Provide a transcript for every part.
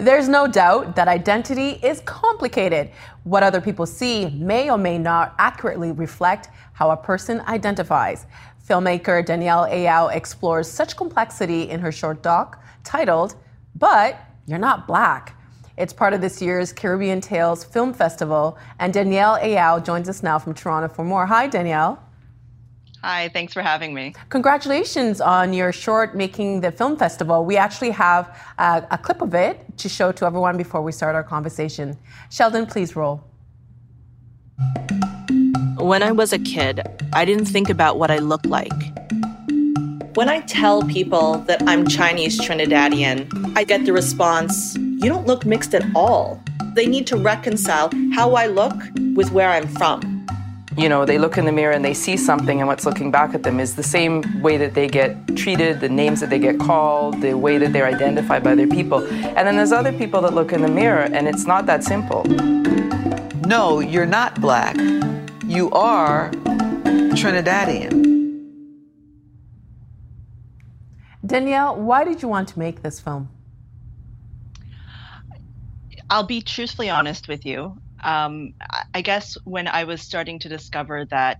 There's no doubt that identity is complicated. What other people see may or may not accurately reflect how a person identifies. Filmmaker Danielle Ayow explores such complexity in her short doc titled, But You're Not Black. It's part of this year's CaribbeanTales Film Festival, and Danielle Ayow joins us now from Toronto for more. Hi, Danielle. Hi, thanks for having me. Congratulations on your short making the film festival. We actually have a, a clip of it to show to everyone before we start our conversation. Sheldon, please roll. When I was a kid, I didn't think about what I looked like. When I tell people that I'm Chinese Trinidadian, I get the response, You don't look mixed at all. They need to reconcile how I look with where I'm from you know, they look in the mirror and they see something, and what's looking back at them is the same way that they get treated, the names that they get called, the way that they're identified by other people. And then there's other people that look in the mirror, and it's not that simple. No, you're not black. You are Trinidadian. Danielle, why did you want to make this film? I'll be truthfully honest with you um, I guess when I was starting to discover that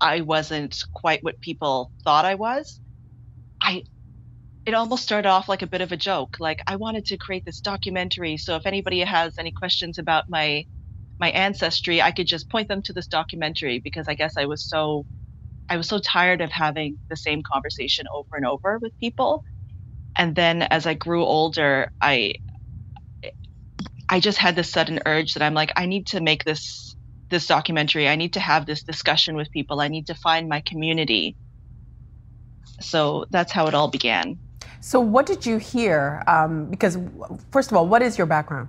I wasn't quite what people thought I was, I it almost started off like a bit of a joke. Like I wanted to create this documentary, so if anybody has any questions about my my ancestry, I could just point them to this documentary because I guess I was so I was so tired of having the same conversation over and over with people. And then as I grew older, I I just had this sudden urge that I'm like, I need to make this this documentary. I need to have this discussion with people. I need to find my community. So that's how it all began. So what did you hear? Um, because first of all, what is your background?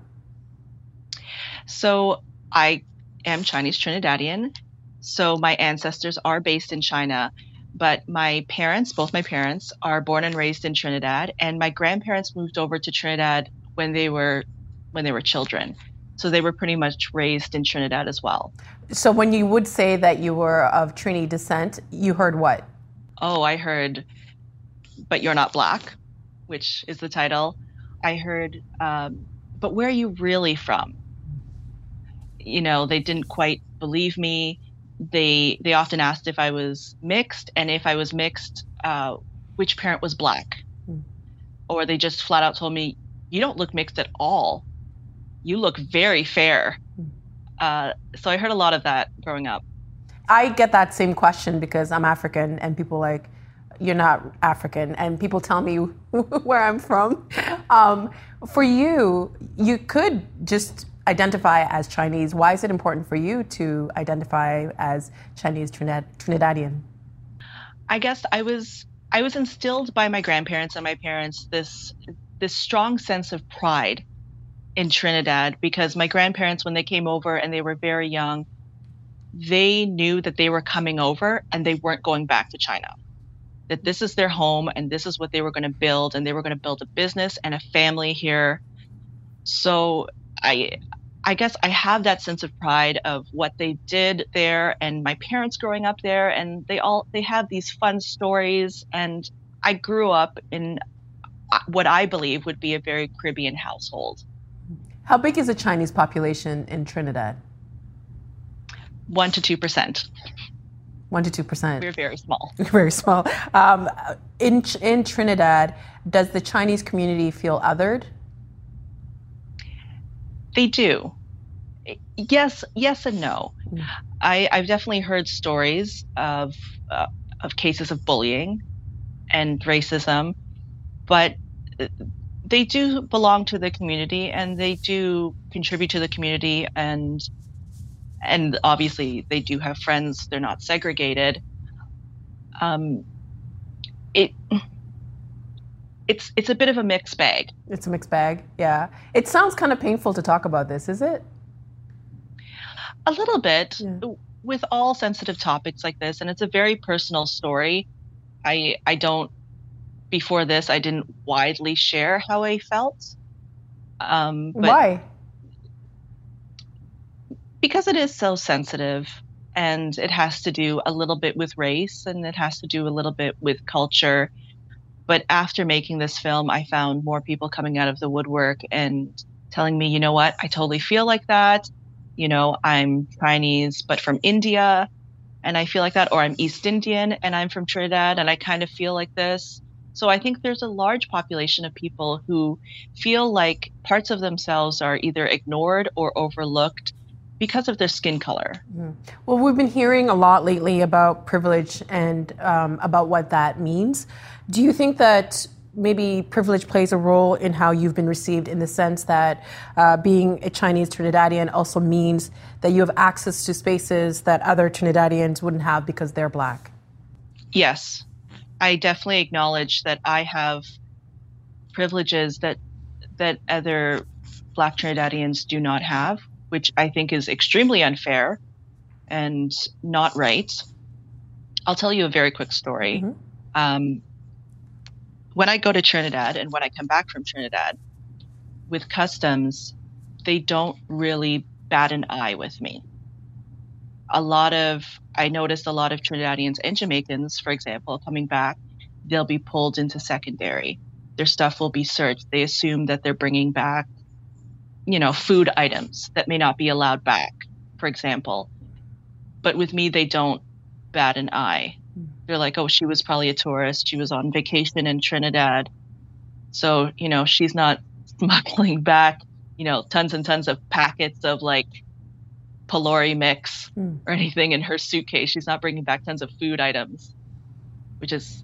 So I am Chinese Trinidadian. So my ancestors are based in China, but my parents, both my parents, are born and raised in Trinidad, and my grandparents moved over to Trinidad when they were when they were children. So they were pretty much raised in Trinidad as well. So when you would say that you were of Trini descent, you heard what? Oh, I heard, but you're not black, which is the title. I heard, um, but where are you really from? You know, they didn't quite believe me. They they often asked if I was mixed, and if I was mixed, uh, which parent was black, mm. or they just flat out told me, "You don't look mixed at all." You look very fair. Uh, so I heard a lot of that growing up. I get that same question because I'm African, and people like, you're not African, and people tell me where I'm from. Um, for you, you could just identify as Chinese. Why is it important for you to identify as Chinese Trinidad- Trinidadian? I guess I was I was instilled by my grandparents and my parents this this strong sense of pride in Trinidad because my grandparents, when they came over and they were very young, they knew that they were coming over and they weren't going back to China. That this is their home and this is what they were going to build, and they were going to build a business and a family here. So I, I guess I have that sense of pride of what they did there, and my parents growing up there, and they all they have these fun stories, and I grew up in uh, what I believe would be a very Caribbean household. How big is the Chinese population in Trinidad? One to two percent. One to two percent. We're very small. very small. Um, in in Trinidad, does the Chinese community feel othered? They do. Yes, yes, and no. Mm. I, I've definitely heard stories of uh, of cases of bullying and racism, but they do belong to the community and they do contribute to the community and and obviously they do have friends they're not segregated um, it it's it's a bit of a mixed bag. It's a mixed bag. Yeah. It sounds kind of painful to talk about this, is it? A little bit. Yeah. With all sensitive topics like this, and it's a very personal story. I I don't before this I didn't widely share how I felt. Um, but Why? because it is so sensitive and it has to do a little bit with race and it has to do a little bit with culture. But after making this film, I found more people coming out of the woodwork and telling me, you know what, I totally feel like that. You know, I'm Chinese, but from India and I feel like that, or I'm East Indian and I'm from Trinidad and I kind of feel like this. So I think there's a large population of people who feel like parts of themselves are either ignored or overlooked because of their skin color. Well, we've been hearing a lot lately about privilege and um, about what that means. Do you think that maybe privilege plays a role in how you've been received in the sense that uh, being a Chinese Trinidadian also means that you have access to spaces that other Trinidadians wouldn't have because they're black? Yes, I definitely acknowledge that I have privileges that that other Black Trinidadians do not have, which I think is extremely unfair and not right. I'll tell you a very quick story. Um, when I go to Trinidad and when I come back from Trinidad, with customs, they don't really bat an eye with me. A lot of, I noticed a lot of Trinidadians and Jamaicans, for example, coming back, they'll be pulled into secondary. Their stuff will be searched. They assume that they're bringing back, you know, food items that may not be allowed back, for example. But with me, they don't bat an eye. They're like, oh, she was probably a tourist. She was on vacation in Trinidad. So, you know, she's not smuggling back, you know, tons and tons of packets of like Pholourie mix or anything in her suitcase. She's not bringing back tons of food items, which is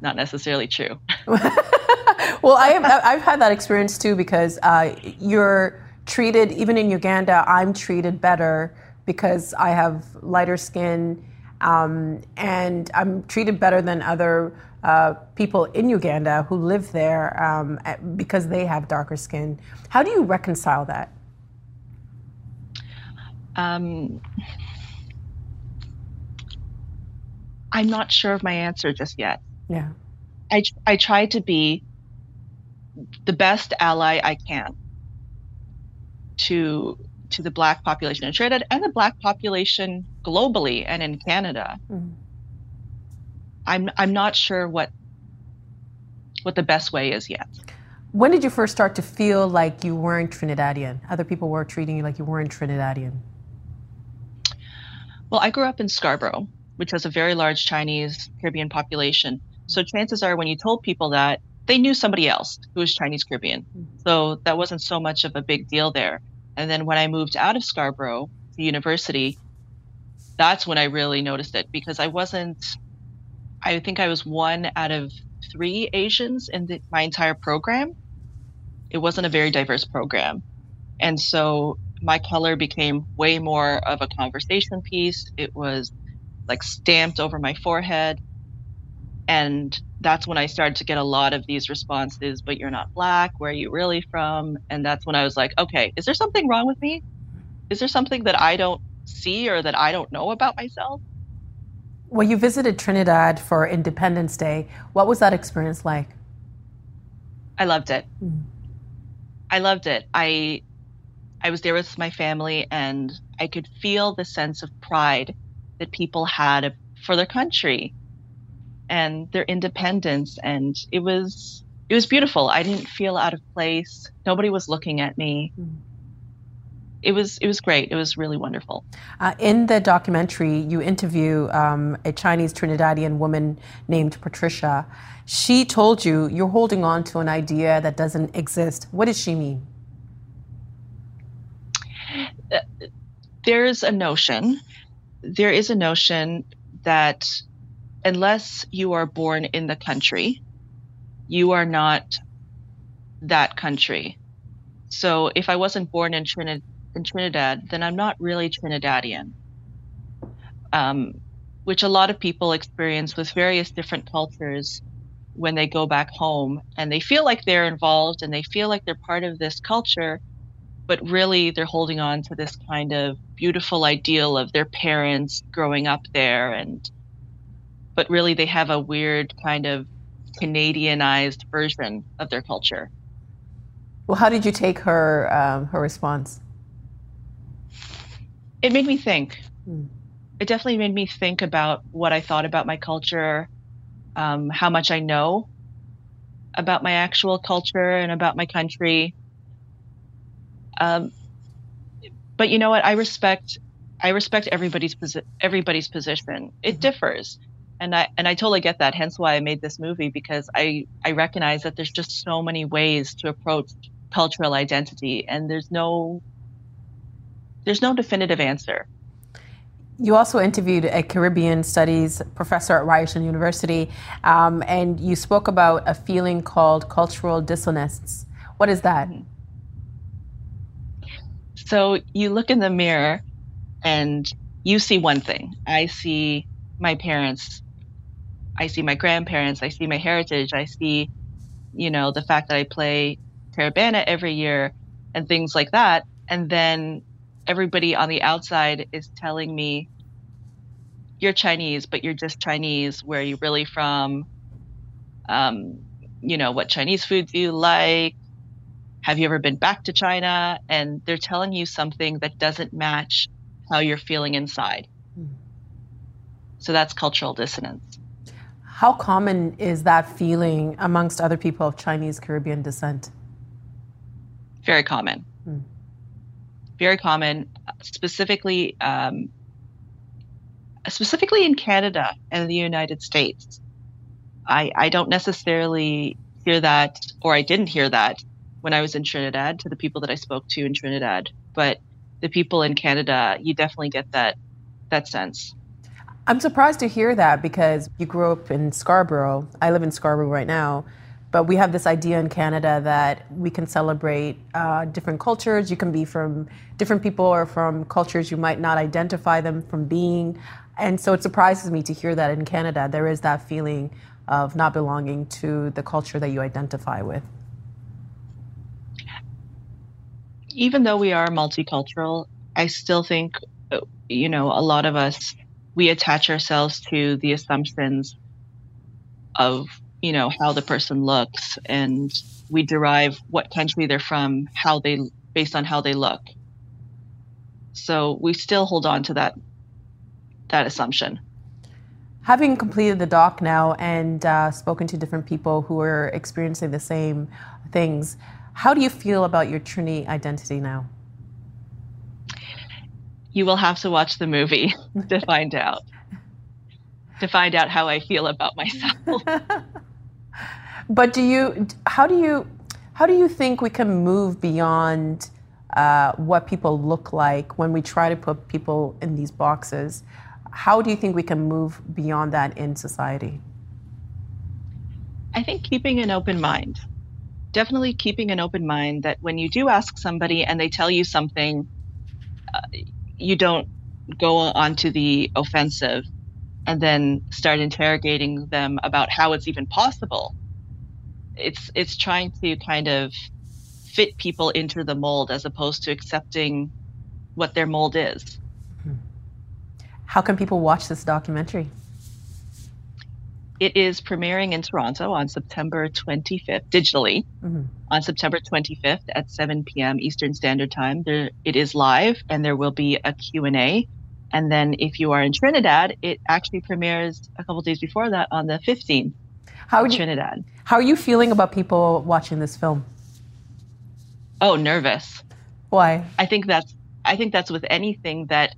not necessarily true. well, I have, I've had that experience too because uh, you're treated, even in Uganda, I'm treated better because I have lighter skin um, and I'm treated better than other uh, people in Uganda who live there um, because they have darker skin. How do you reconcile that? Um, I'm not sure of my answer just yet. Yeah. I, I try to be the best ally I can to to the black population in Trinidad and the black population globally and in Canada. I'm I'm not sure what what the best way is yet. When did you first start to feel like you weren't Trinidadian? Other people were treating you like you weren't Trinidadian. Well, I grew up in Scarborough, which has a very large Chinese Caribbean population. So chances are when you told people that, they knew somebody else who was Chinese Caribbean. Hmm. So that wasn't so much of a big deal there. And then when I moved out of Scarborough to university, that's when I really noticed it because I wasn't, I think I was one out of three Asians in the, my entire program. It wasn't a very diverse program. And so my color became way more of a conversation piece. It was like stamped over my forehead. And that's when I started to get a lot of these responses, but you're not black. Where are you really from? And that's when I was like, okay, is there something wrong with me? Is there something that I don't see or that I don't know about myself? Well, you visited Trinidad for Independence Day. What was that experience like? I loved it. Hmm. I loved it. I I was there with my family and I could feel the sense of pride that people had for their country and their independence and it was it was beautiful. I didn't feel out of place. Nobody was looking at me. It was it was great. It was really wonderful. Uh, in the documentary, you interview um, a Chinese Trinidadian woman named Patricia. She told you you're holding on to an idea that doesn't exist. What does she mean? There's a notion there is a notion that unless you are born in the country you are not that country. So if i wasn't born in, Trini- in trinidad then i'm not really trinidadian. Um, which a lot of people experience with various different cultures when they go back home and they feel like they're involved and they feel like they're part of this culture, but really they're holding on to this kind of beautiful ideal of their parents growing up there and but really they have a weird kind of Canadianized version of their culture. Well, how did you take her um, her response? It made me think. Hmm. It definitely made me think about what I thought about my culture, um, how much I know about my actual culture and about my country. Um, but you know what? I respect I respect everybody's posi- everybody's position. It mm-hmm. differs, and I and I totally get that. Hence why I made this movie because I I recognize that there's just so many ways to approach cultural identity, and there's no there's no definitive answer. You also interviewed a Caribbean studies professor at Ryerson University, um, and you spoke about a feeling called cultural dissonance. What is that? Mm-hmm. So you look in the mirror and you see one thing. I see my parents, I see my grandparents, I see my heritage, I see, you know, the fact that I play Caribana every year and things like that. And then everybody on the outside is telling me you're Chinese, but you're just Chinese. Where are you really from? Um, you know, what Chinese food do you like? Have you ever been back to China? And they're telling you something that doesn't match how you're feeling inside. Hmm. So that's cultural dissonance. How common is that feeling amongst other people of Chinese Caribbean descent? Very common. Hmm very common, specifically um, specifically in Canada and the United States. I, I don't necessarily hear that, or I didn't hear that when I was in Trinidad to the people that I spoke to in Trinidad. But the people in Canada, you definitely get that that sense. I'm surprised to hear that because you grew up in Scarborough. I live in Scarborough right now. But we have this idea in Canada that we can celebrate uh, different cultures. You can be from different people or from cultures you might not identify them from being. And so it surprises me to hear that in Canada there is that feeling of not belonging to the culture that you identify with. Even though we are multicultural, I still think, uh, you know, a lot of us, we attach ourselves to the assumptions of you know how the person looks and we derive what country they're from how they based on how they look. So we still hold on to that that assumption. Having completed the doc now and uh, spoken to different people who are experiencing the same things how do you feel about your trini identity now you will have to watch the movie to find out to find out how I feel about myself. but do you? How do you? How do you think we can move beyond uh, what people look like when we try to put people in these boxes? How do you think we can move beyond that in society? I think keeping an open mind. Definitely keeping an open mind that when you do ask somebody and they tell you something, uh, you don't go onto the offensive and then start interrogating them about how it's even possible. It's it's trying to kind of fit people into the mold as opposed to accepting what their mold is. How can people watch this documentary? It is premiering in Toronto on September 25th, digitally, mm-hmm. on September 25th at 7 p.m. Eastern Standard Time. There, it is live, and there will be a Q&A and then if you are in Trinidad, it actually premieres a couple days before that on the 15th. How are you, Trinidad. How are you feeling about people watching this film? Oh, nervous. Why? I think that's I think that's with anything that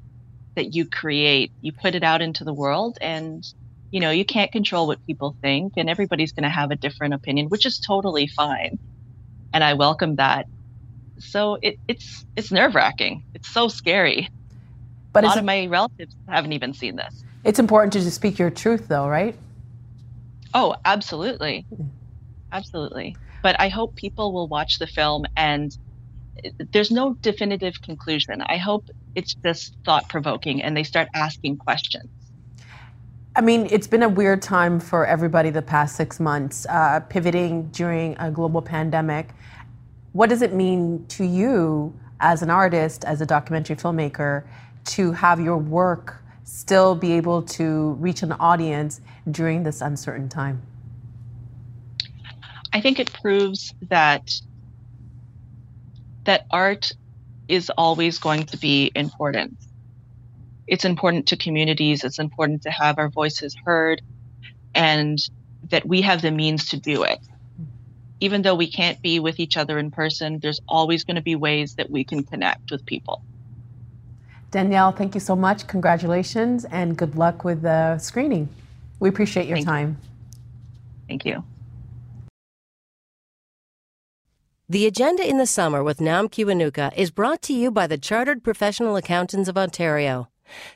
that you create. You put it out into the world and you know, you can't control what people think and everybody's going to have a different opinion, which is totally fine. And I welcome that. So it, it's it's nerve-wracking. It's so scary. But a lot of my relatives haven't even seen this. It's important to just speak your truth, though, right? Oh, absolutely. Absolutely. But I hope people will watch the film and uh, there's no definitive conclusion. I hope it's just thought provoking and they start asking questions. I mean, it's been a weird time for everybody the past six months, uh, pivoting during a global pandemic. What does it mean to you as an artist, as a documentary filmmaker, to have your work still be able to reach an audience during this uncertain time? I think it proves that that art is always going to be important. It's important to communities, it's important to have our voices heard, and that we have the means to do it. Even though we can't be with each other in person, there's always going to be ways that we can connect with people. Danielle, thank you so much. Congratulations and good luck with the screening. We appreciate your thank time. You. Thank you. The Agenda in the Summer with Nam Kiwanuka is brought to you by the Chartered Professional Accountants of Ontario.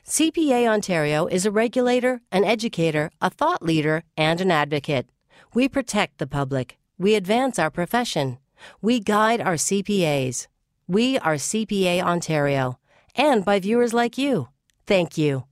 CPA Ontario is a regulator, an educator, a thought leader, and an advocate. We protect the public. We advance our profession. We guide our CPAs. We are CPA Ontario. And by viewers like you. Thank you.